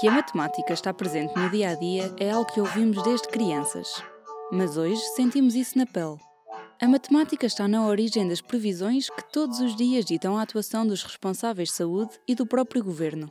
Que a matemática está presente no dia a dia é algo que ouvimos desde crianças. Mas hoje sentimos isso na pele. A matemática está na origem das previsões que todos os dias ditam a atuação dos responsáveis de saúde e do próprio governo.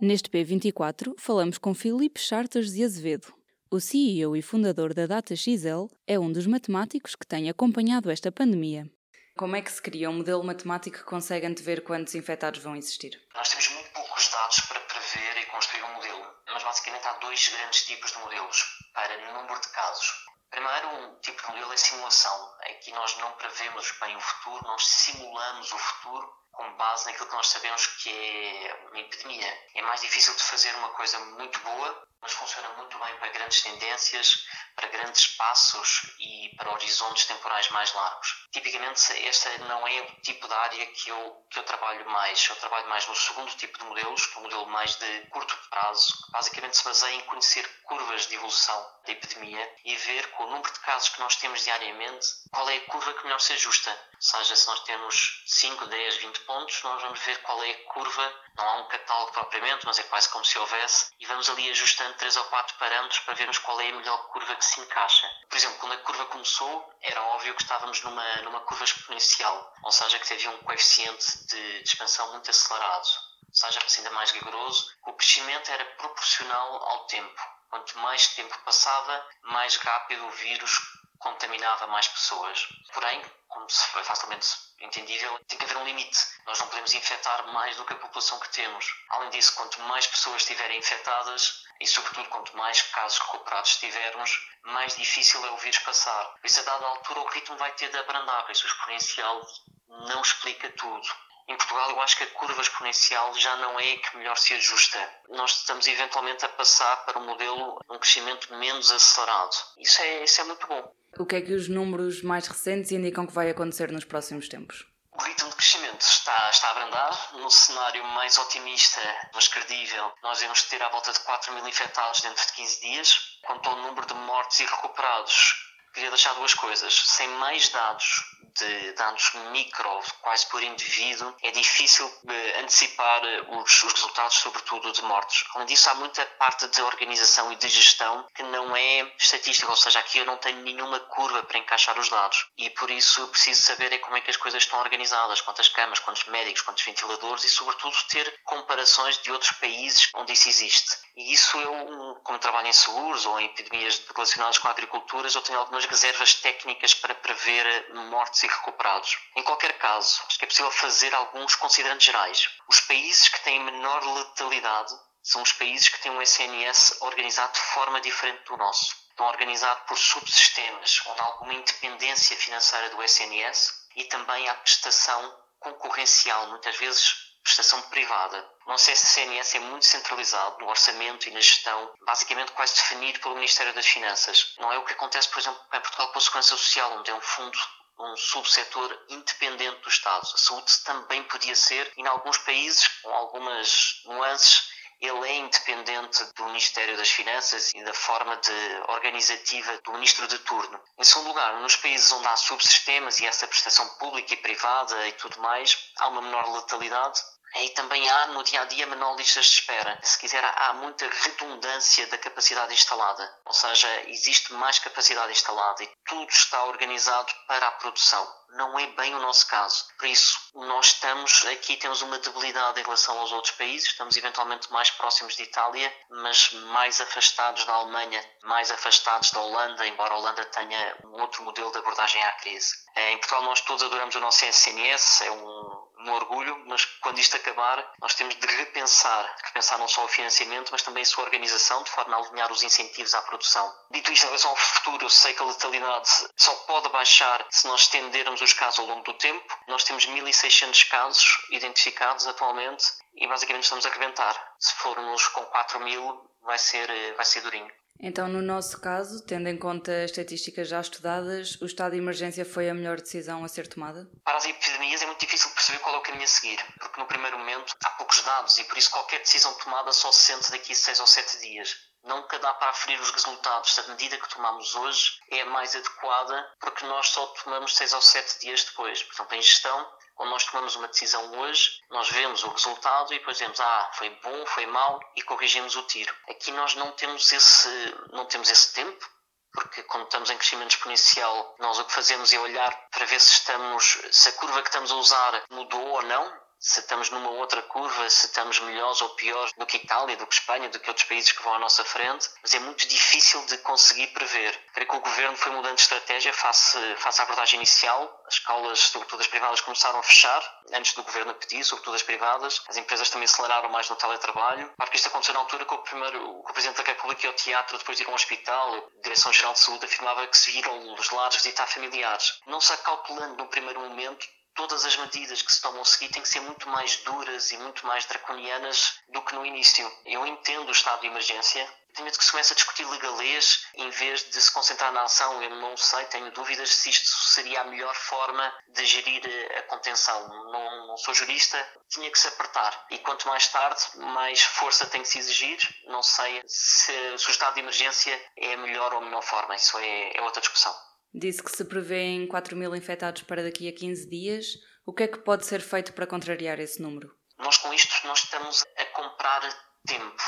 Neste P24, falamos com Filipe Charters de Azevedo. O CEO e fundador da DataXL é um dos matemáticos que tem acompanhado esta pandemia. Como é que se cria um modelo matemático que consegue antever quantos infectados vão existir? Nós temos muito poucos dados para prever e construir um modelo, mas basicamente há dois grandes tipos de modelos para número de casos. Primeiro, um tipo de modelo é simulação. Aqui nós não prevemos bem o futuro, nós simulamos o futuro com base naquilo que nós sabemos que é uma epidemia. É mais difícil de fazer uma coisa muito boa mas funciona muito bem para grandes tendências, para grandes espaços e para horizontes temporais mais largos. Tipicamente, esta não é o tipo de área que eu, que eu trabalho mais. Eu trabalho mais no segundo tipo de modelos, que é um modelo mais de curto prazo, que basicamente se baseia em conhecer curvas de evolução da epidemia e ver com o número de casos que nós temos diariamente qual é a curva que melhor se ajusta. Ou seja, se nós temos 5, 10, 20 pontos, nós vamos ver qual é a curva não há um catálogo propriamente, mas é quase como se houvesse, e vamos ali ajustando três ou quatro parâmetros para vermos qual é a melhor curva que se encaixa. Por exemplo, quando a curva começou, era óbvio que estávamos numa, numa curva exponencial, ou seja, que havia um coeficiente de, de expansão muito acelerado. Ou seja, para ser ainda mais rigoroso, o crescimento era proporcional ao tempo. Quanto mais tempo passava, mais rápido o vírus contaminava mais pessoas. Porém, como se foi facilmente entendível, tem que haver um limite. Nós não podemos infectar mais do que a população que temos. Além disso, quanto mais pessoas estiverem infectadas, e sobretudo quanto mais casos recuperados tivermos, mais difícil é o vírus passar. Por isso, a dada altura, o ritmo vai ter de abrandar. Isso, o exponencial não explica tudo. Em Portugal, eu acho que a curva exponencial já não é a que melhor se ajusta. Nós estamos eventualmente a passar para um modelo de um crescimento menos acelerado. Isso é, isso é muito bom. O que é que os números mais recentes indicam que vai acontecer nos próximos tempos? O ritmo de crescimento está, está a abrandar. No cenário mais otimista, mas credível, nós vamos ter à volta de 4 mil infectados dentro de 15 dias. Quanto ao número de mortes e recuperados, queria deixar duas coisas. Sem mais dados de dados micro, quase por indivíduo, é difícil eh, antecipar eh, os, os, resultados, sobretudo de mortes. Além disso, há muita parte de organização e de gestão que não é estatística, ou seja, aqui eu não tenho nenhuma curva para encaixar os dados. E por isso eu preciso saber é como é que as coisas estão organizadas, quantas camas, quantos médicos, quantos ventiladores e, sobretudo, ter comparações de outros países onde isso existe. E isso eu, como trabalho em seguros ou em epidemias relacionadas com a agricultura, eu tenho algumas reservas técnicas para prever mortes e recuperados. Em qualquer caso, acho que é possível fazer alguns considerantes gerais. Os países que têm menor letalidade são os países que têm um SNS organizado de forma diferente do nosso. Estão organizados por subsistemas, onde há alguma independência financeira do SNS e também há prestação concorrencial, muitas vezes prestação privada. O nosso SNS é muito centralizado no orçamento e na gestão, basicamente quase definido pelo Ministério das Finanças. Não é o que acontece, por exemplo, em Portugal com a Segurança Social, onde é um fundo um subsetor independente do Estado. A saúde também podia ser, em alguns países, com algumas nuances, ele é independente do Ministério das Finanças e da forma de, organizativa do ministro de turno. Em segundo lugar, nos países onde há subsistemas e essa prestação pública e privada e tudo mais, há uma menor letalidade e também há no dia a dia menor listas de espera. Se quiser, há muita redundância da capacidade instalada, ou seja, existe mais capacidade instalada e tudo está organizado para a produção. Não é bem o nosso caso. Por isso, nós estamos aqui, temos uma debilidade em relação aos outros países, estamos eventualmente mais próximos de Itália, mas mais afastados da Alemanha, mais afastados da Holanda, embora a Holanda tenha um outro modelo de abordagem à crise. Em Portugal, nós todos adoramos o nosso SNS, é um um orgulho, mas quando isto acabar, nós temos de repensar, repensar não só o financiamento, mas também a sua organização, de forma a alinhar os incentivos à produção. Dito isto, em relação ao futuro, eu sei que a letalidade só pode baixar se nós estendermos os casos ao longo do tempo. Nós temos 1.600 casos identificados atualmente e basicamente estamos a rebentar. Se formos com 4.000, vai ser, vai ser durinho. Então, no nosso caso, tendo em conta estatísticas já estudadas, o estado de emergência foi a melhor decisão a ser tomada? Para as epidemias é muito difícil perceber qual é o caminho a seguir, porque no primeiro momento há poucos dados e por isso qualquer decisão tomada só se sente daqui a seis ou sete dias. Nunca dá para aferir os resultados. A medida que tomamos hoje é a mais adequada porque nós só tomamos seis ou sete dias depois. Portanto, em gestão, Quando nós tomamos uma decisão hoje, nós vemos o resultado e depois dizemos, ah, foi bom, foi mau e corrigimos o tiro. Aqui nós não temos esse, não temos esse tempo, porque quando estamos em crescimento exponencial, nós o que fazemos é olhar para ver se estamos, se a curva que estamos a usar mudou ou não, se estamos numa outra curva, se estamos melhores ou piores do que Itália, do que Espanha, do que outros países que vão à nossa frente, mas é muito difícil de conseguir prever. Creio que o governo foi mudando de estratégia face, face à abordagem inicial. As escolas, sobretudo as privadas, começaram a fechar antes do governo pedir, sobretudo as privadas. As empresas também aceleraram mais no teletrabalho. Claro que isto aconteceu na altura que o, primeiro, o Presidente da República ia ao teatro depois de ir a um hospital. A Direção-Geral de Saúde afirmava que se viram os lares visitar familiares. Não se acautelando no primeiro momento todas as medidas que se tomam a seguir têm que ser muito mais duras e muito mais draconianas do que no início. Eu entendo o estado de emergência, medo que se comece a discutir legalês em vez de se concentrar na ação. Eu não sei, tenho dúvidas se isto seria a melhor forma de gerir a contenção. Não, não sou jurista, tinha que se apertar. E quanto mais tarde, mais força tem que se exigir. Não sei se, se o estado de emergência é a melhor ou a melhor forma. Isso é, é outra discussão. Disse que se prevêem 4 mil infectados para daqui a 15 dias. O que é que pode ser feito para contrariar esse número? Nós com isto nós estamos a comprar tempo.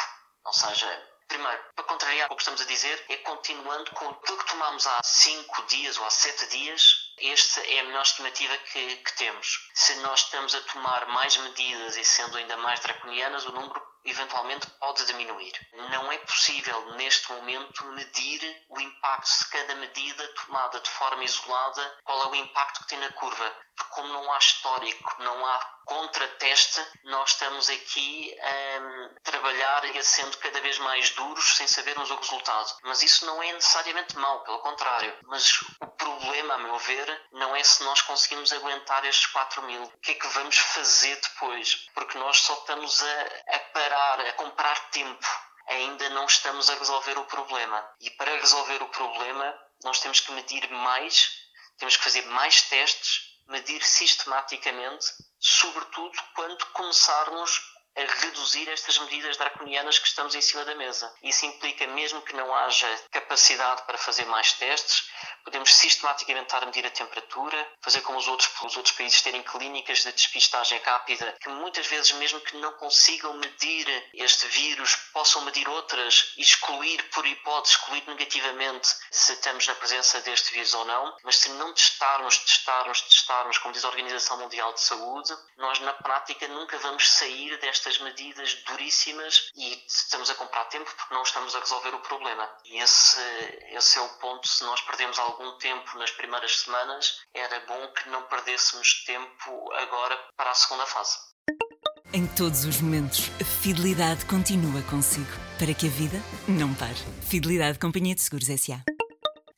Ou seja, primeiro, para contrariar o que estamos a dizer, é continuando com aquilo que tomámos há 5 dias ou há 7 dias, esta é a melhor estimativa que, que, temos. Se nós estamos a tomar mais medidas e sendo ainda mais draconianas, o número eventualmente pode diminuir. Não é possível, neste momento, medir o impacto de cada medida tomada de forma isolada, qual é o impacto que tem na curva. Como não há histórico, não há contrateste, nós estamos aqui a trabalhar e a sendo cada vez mais duros sem sabermos o resultado. Mas isso não é necessariamente mau, pelo contrário. Mas o problema, a meu ver, não é se nós conseguimos aguentar estes 4 mil. O que é que vamos fazer depois? Porque nós só estamos a, a parar, a comprar tempo. Ainda não estamos a resolver o problema. E para resolver o problema, nós temos que medir mais, temos que fazer mais testes, medir sistematicamente, sobretudo quando começarmos a reduzir estas medidas draconianas que estamos em cima da mesa. Isso implica, mesmo que não haja capacidade para fazer mais testes, podemos sistematicamente estar a medir a temperatura, fazer como os outros, os outros países terem clínicas de despistagem rápida, que muitas vezes, mesmo que não consigam medir este vírus, possam medir outras e excluir, por hipótese, excluir negativamente se estamos na presença deste vírus ou não. Mas se não testarmos, testarmos, testarmos, como diz a Organização Mundial de Saúde, nós na prática nunca vamos sair desta estas medidas duríssimas e estamos a comprar tempo porque não estamos a resolver o problema. E esse, esse é o ponto. Se nós perdemos algum tempo nas primeiras semanas, era bom que não perdêssemos tempo agora para a segunda fase. Em todos os momentos, a fidelidade continua consigo, para que a vida não pare. Fidelidade Companhia de Seguros S.A.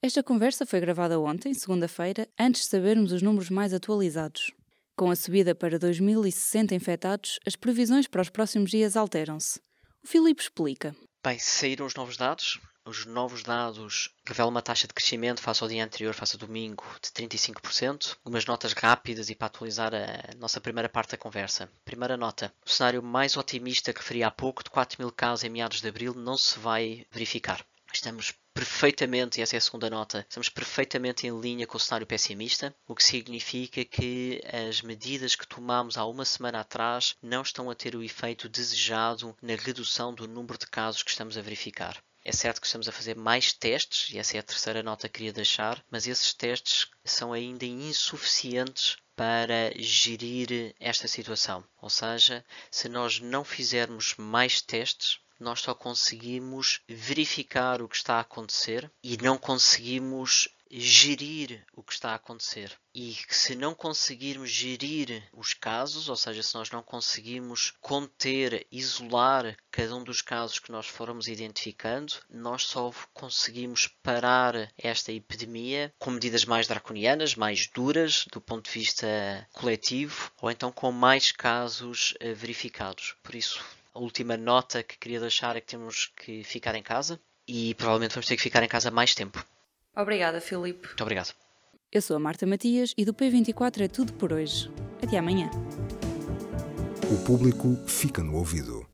Esta conversa foi gravada ontem, segunda-feira, antes de sabermos os números mais atualizados. Com a subida para 2060 infectados, as previsões para os próximos dias alteram-se. O Filipe explica. Bem, saíram os novos dados. Os novos dados revelam uma taxa de crescimento face ao dia anterior, face ao domingo, de 35%. Algumas notas rápidas e para atualizar a nossa primeira parte da conversa. Primeira nota: o cenário mais otimista que referi há pouco, de 4 mil casos em meados de abril, não se vai verificar. Estamos perfeitamente, e essa é a segunda nota, estamos perfeitamente em linha com o cenário pessimista, o que significa que as medidas que tomamos há uma semana atrás não estão a ter o efeito desejado na redução do número de casos que estamos a verificar. É certo que estamos a fazer mais testes, e essa é a terceira nota que queria deixar, mas esses testes são ainda insuficientes para gerir esta situação. Ou seja, se nós não fizermos mais testes, nós só conseguimos verificar o que está a acontecer e não conseguimos gerir o que está a acontecer. E se não conseguirmos gerir os casos, ou seja, se nós não conseguimos conter, isolar cada um dos casos que nós formos identificando, nós só conseguimos parar esta epidemia com medidas mais draconianas, mais duras do ponto de vista coletivo, ou então com mais casos eh, verificados. Por isso, a última nota que queria deixar é que temos que ficar em casa e provavelmente vamos ter que ficar em casa mais tempo. Obrigada, Filipe. Muito obrigado. Eu sou a Marta Matias e do P24 é tudo por hoje. Até amanhã. O público fica no ouvido.